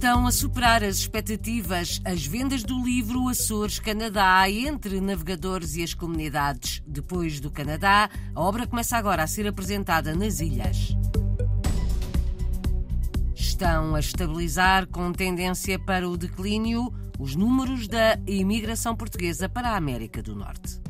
Estão a superar as expectativas as vendas do livro Açores Canadá entre navegadores e as comunidades. Depois do Canadá, a obra começa agora a ser apresentada nas ilhas. Estão a estabilizar com tendência para o declínio os números da imigração portuguesa para a América do Norte.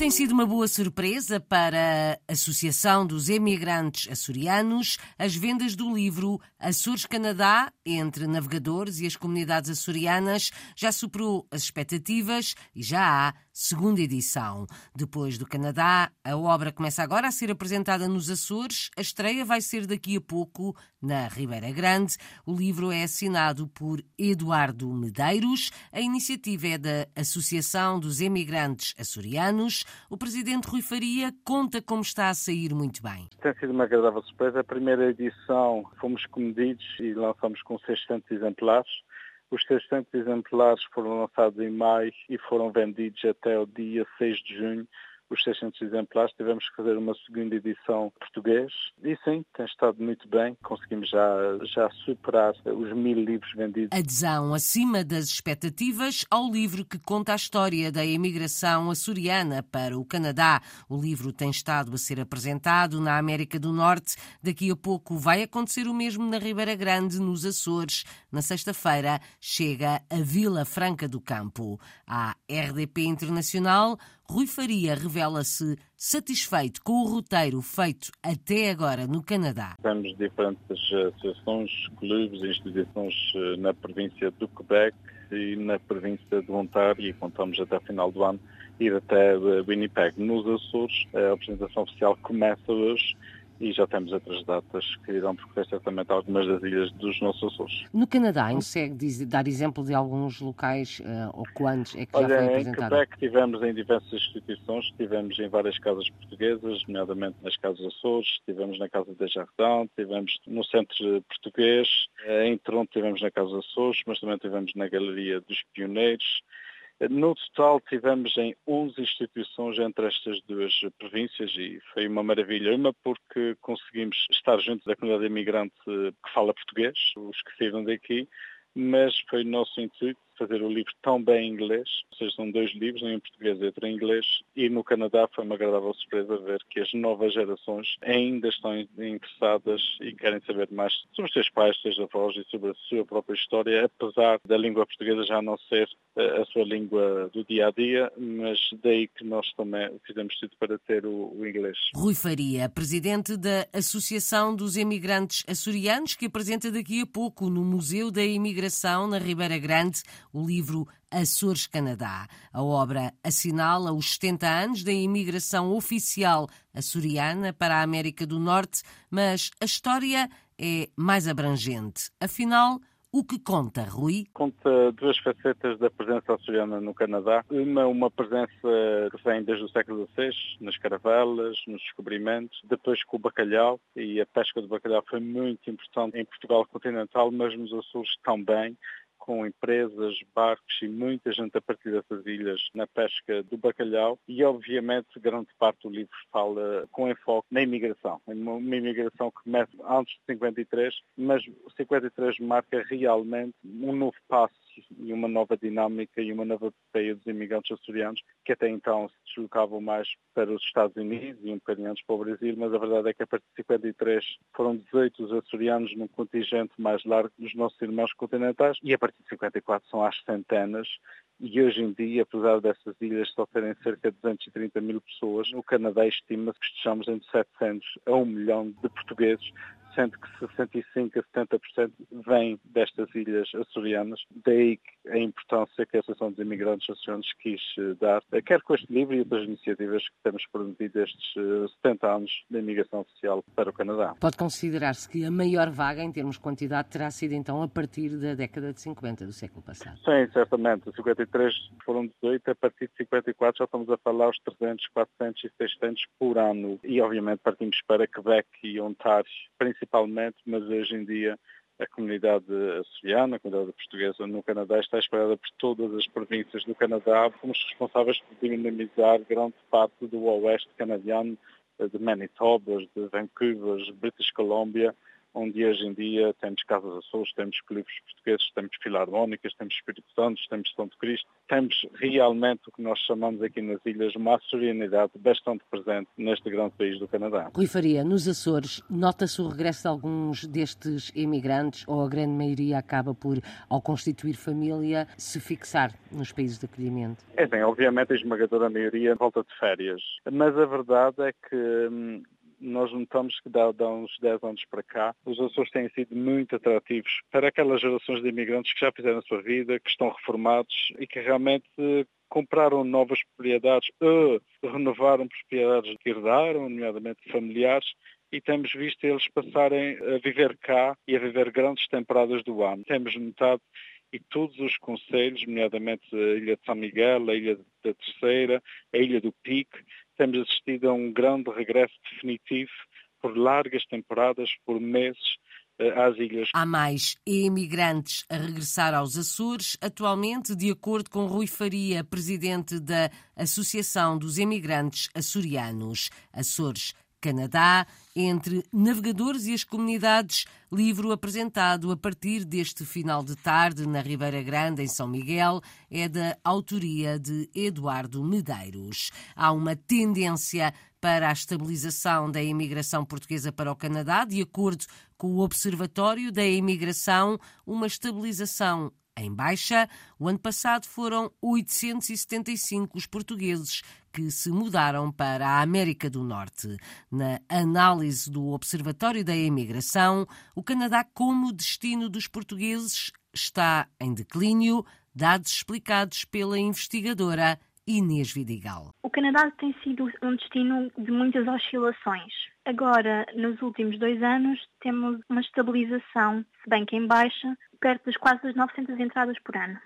Tem sido uma boa surpresa para a Associação dos Emigrantes Açorianos as vendas do livro Açores Canadá entre navegadores e as comunidades açorianas. Já superou as expectativas e já há segunda edição. Depois do Canadá, a obra começa agora a ser apresentada nos Açores. A estreia vai ser daqui a pouco na Ribeira Grande. O livro é assinado por Eduardo Medeiros. A iniciativa é da Associação dos Emigrantes Açorianos. O presidente Rui Faria conta como está a sair muito bem. Tem sido uma agradável surpresa. A primeira edição fomos comedidos e lançamos com 600 exemplares. Os 600 exemplares foram lançados em maio e foram vendidos até o dia 6 de junho os 600 exemplares, tivemos que fazer uma segunda edição português e sim, tem estado muito bem, conseguimos já, já superar os mil livros vendidos. Adesão acima das expectativas ao livro que conta a história da imigração açoriana para o Canadá. O livro tem estado a ser apresentado na América do Norte. Daqui a pouco vai acontecer o mesmo na Ribeira Grande, nos Açores. Na sexta-feira chega a Vila Franca do Campo. A RDP Internacional Rui Faria revela-se satisfeito com o roteiro feito até agora no Canadá. Temos diferentes associações, clubes e instituições eh, na província do Quebec e na província de Ontário e contamos até o final do ano ir até eh, Winnipeg. Nos Açores, a apresentação oficial começa hoje e já temos outras datas que irão percorrer certamente algumas das ilhas dos nossos Açores. No Canadá, consegue dar exemplo de alguns locais uh, ou quantos é que Olha, já foi apresentado? Em Quebec tivemos em diversas instituições, tivemos em várias casas portuguesas, nomeadamente nas casas Açores, tivemos na Casa de Jardão, tivemos no Centro Português, eh, em Toronto tivemos na Casa Açores, mas também tivemos na Galeria dos Pioneiros, no total tivemos em 11 instituições entre estas duas províncias e foi uma maravilha. Uma porque conseguimos estar junto da comunidade imigrante que fala português, os que saíram daqui, mas foi nosso intuito fazer o livro tão bem em inglês, ou seja, são dois livros, um em português e outro em inglês, e no Canadá foi uma agradável surpresa ver que as novas gerações ainda estão interessadas e querem saber mais sobre os seus pais, seus avós e sobre a sua própria história, apesar da língua portuguesa já não ser eh, a sua língua do dia a dia, mas daí que nós também fizemos tudo para ter o, o inglês. Rui Faria, presidente da Associação dos Emigrantes Açorianos, que apresenta daqui a pouco no Museu da Imigração, na Ribeira Grande, o livro Açores Canadá. A obra assinala os 70 anos da imigração oficial açoriana para a América do Norte, mas a história é mais abrangente. Afinal, o que conta, Rui? Conta duas facetas da presença açoriana no Canadá. Uma, uma presença que vem desde o século XVI, nas caravelas, nos descobrimentos, depois com o bacalhau, e a pesca do bacalhau foi muito importante em Portugal continental, mas nos Açores também com empresas, barcos e muita gente a partir dessas ilhas na pesca do bacalhau e, obviamente, grande parte do livro fala com enfoque na imigração. Uma imigração que começa antes de 53, mas o 53 marca realmente um novo passo e uma nova dinâmica e uma nova epopeia dos imigrantes açorianos, que até então se deslocavam mais para os Estados Unidos e um bocadinho antes para o Brasil, mas a verdade é que a partir de 53 foram 18 os açorianos num contingente mais largo dos nossos irmãos continentais e a partir de 54 são às centenas e hoje em dia, apesar dessas ilhas só terem cerca de 230 mil pessoas, no Canadá estima-se que estejamos entre 700 a 1 milhão de portugueses sendo que 65% a 70% vem destas ilhas açorianas. Daí a importância que a Associação dos Imigrantes Açorianos quis eh, dar, eh, quer com este livro e outras iniciativas que temos promovido estes 70 eh, anos da imigração oficial para o Canadá. Pode considerar-se que a maior vaga, em termos de quantidade, terá sido então a partir da década de 50 do século passado? Sim, certamente. 53 foram 18, a partir de 54 já estamos a falar os 300, 400 e 600 por ano. E obviamente partimos para Quebec e Ontário, principalmente, mas hoje em dia A comunidade açoriana, a comunidade portuguesa no Canadá está espalhada por todas as províncias do Canadá. Fomos responsáveis por dinamizar grande parte do oeste canadiano, de Manitoba, de Vancouver, British Columbia, onde hoje em dia temos Casas Açores, temos clubes portugueses, temos filarmónicas, temos Espírito Santo, temos Santo Cristo, temos realmente o que nós chamamos aqui nas ilhas uma açorianidade bastante presente neste grande país do Canadá. Rui Faria, nos Açores, nota-se o regresso de alguns destes imigrantes ou a grande maioria acaba por, ao constituir família, se fixar nos países de acolhimento? É bem, obviamente a esmagadora maioria volta de férias, mas a verdade é que hum, nós notamos que dá, dá uns 10 anos para cá, os Açores têm sido muito atrativos para aquelas gerações de imigrantes que já fizeram a sua vida, que estão reformados e que realmente compraram novas propriedades ou renovaram propriedades que herdaram, nomeadamente familiares, e temos visto eles passarem a viver cá e a viver grandes temporadas do ano. Temos notado e todos os conselhos, nomeadamente a Ilha de São Miguel, a Ilha da Terceira, a Ilha do Pique, temos assistido a um grande regresso definitivo por largas temporadas, por meses, eh, às ilhas. Há mais imigrantes a regressar aos Açores. Atualmente, de acordo com Rui Faria, presidente da Associação dos Imigrantes Açorianos, Açores Canadá, entre navegadores e as comunidades, livro apresentado a partir deste final de tarde na Ribeira Grande, em São Miguel, é da autoria de Eduardo Medeiros. Há uma tendência para a estabilização da imigração portuguesa para o Canadá, de acordo com o Observatório da Imigração, uma estabilização em baixa. O ano passado foram 875 os portugueses que se mudaram para a América do Norte. Na análise do Observatório da Imigração, o Canadá, como destino dos portugueses, está em declínio, dados explicados pela investigadora Inês Vidigal. O Canadá tem sido um destino de muitas oscilações. Agora, nos últimos dois anos, temos uma estabilização, se bem que em baixa, perto das quase das 900 entradas por ano.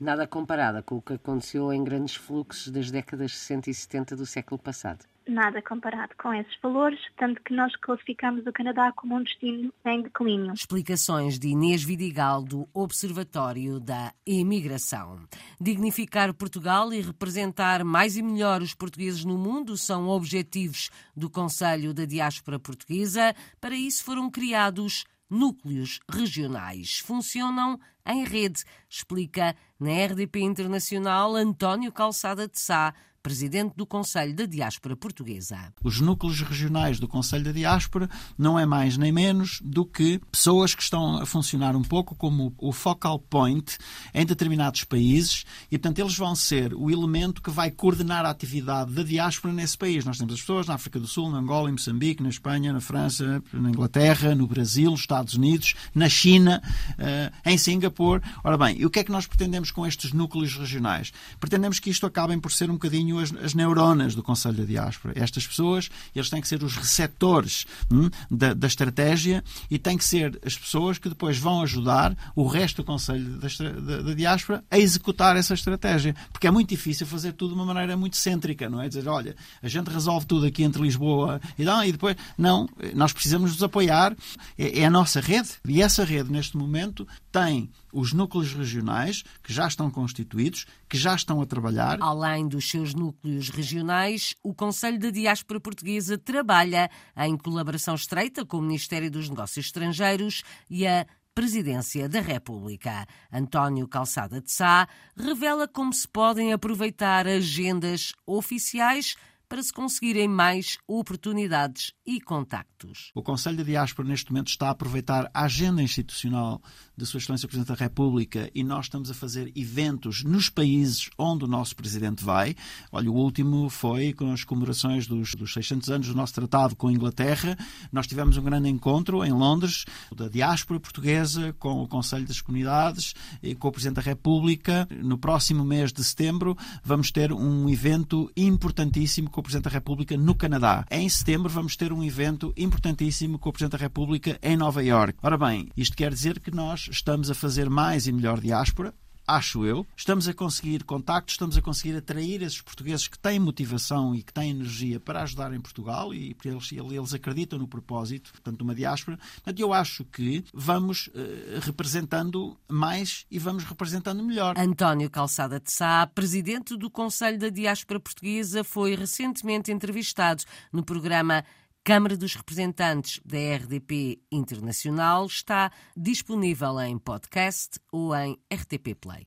Nada comparada com o que aconteceu em grandes fluxos das décadas 60 e 70 do século passado. Nada comparado com esses valores, tanto que nós classificamos o Canadá como um destino em declínio. Explicações de Inês Vidigal, do Observatório da Imigração. Dignificar Portugal e representar mais e melhor os portugueses no mundo são objetivos do Conselho da Diáspora Portuguesa. Para isso foram criados núcleos regionais. Funcionam em rede, explica na RDP Internacional António Calçada de Sá, presidente do Conselho da Diáspora Portuguesa. Os núcleos regionais do Conselho da Diáspora não é mais nem menos do que pessoas que estão a funcionar um pouco como o focal point em determinados países e, portanto, eles vão ser o elemento que vai coordenar a atividade da diáspora nesse país. Nós temos as pessoas na África do Sul, na Angola, em Moçambique, na Espanha, na França, na Inglaterra, no Brasil, nos Estados Unidos, na China, eh, em Singapura. Ora bem, e o que é que nós pretendemos com estes núcleos regionais? Pretendemos que isto acabem por ser um bocadinho as, as neuronas do Conselho da Diáspora. Estas pessoas, eles têm que ser os receptores hum, da, da, estratégia e têm que ser as pessoas que depois vão ajudar o resto do Conselho da, da, da Diáspora a executar essa estratégia. Porque é muito difícil fazer tudo de uma maneira muito cêntrica, não é? Dizer, olha, a gente resolve tudo aqui entre Lisboa e, não, e depois. Não, nós precisamos nos apoiar. É, é a nossa rede. E essa rede, neste momento, tem os núcleos regionais que já estão constituídos, que já estão a trabalhar. Além dos seus núcleos regionais, o Conselho da Diáspora Portuguesa trabalha em colaboração estreita com o Ministério dos Negócios Estrangeiros e a Presidência da República. António Calçada de Sá revela como se podem aproveitar agendas oficiais para se conseguirem mais oportunidades e contactos. O Conselho de Diáspora, neste momento, está a aproveitar a agenda institucional de Sua Excelência Presidente da República e nós estamos a fazer eventos nos países onde o nosso Presidente vai. Olha, o último foi com as comemorações dos, dos 600 anos do nosso tratado com a Inglaterra. Nós tivemos um grande encontro em Londres da diáspora portuguesa com o Conselho das Comunidades e com o Presidente da República. No próximo mês de setembro vamos ter um evento importantíssimo com Presidente da República no Canadá. Em setembro vamos ter um evento importantíssimo com o Presidente da República em Nova Iorque. Ora bem, isto quer dizer que nós estamos a fazer mais e melhor diáspora, acho eu. Estamos a conseguir contactos, estamos a conseguir atrair esses portugueses que têm motivação e que têm energia para ajudar em Portugal e eles, eles acreditam no propósito, portanto, uma diáspora. Portanto, eu acho que vamos uh, representando mais e vamos representando melhor. António Calçada de Sá, presidente do Conselho da Diáspora Portuguesa, foi recentemente entrevistado no programa Câmara dos Representantes da RDP Internacional está disponível em podcast ou em RTP Play.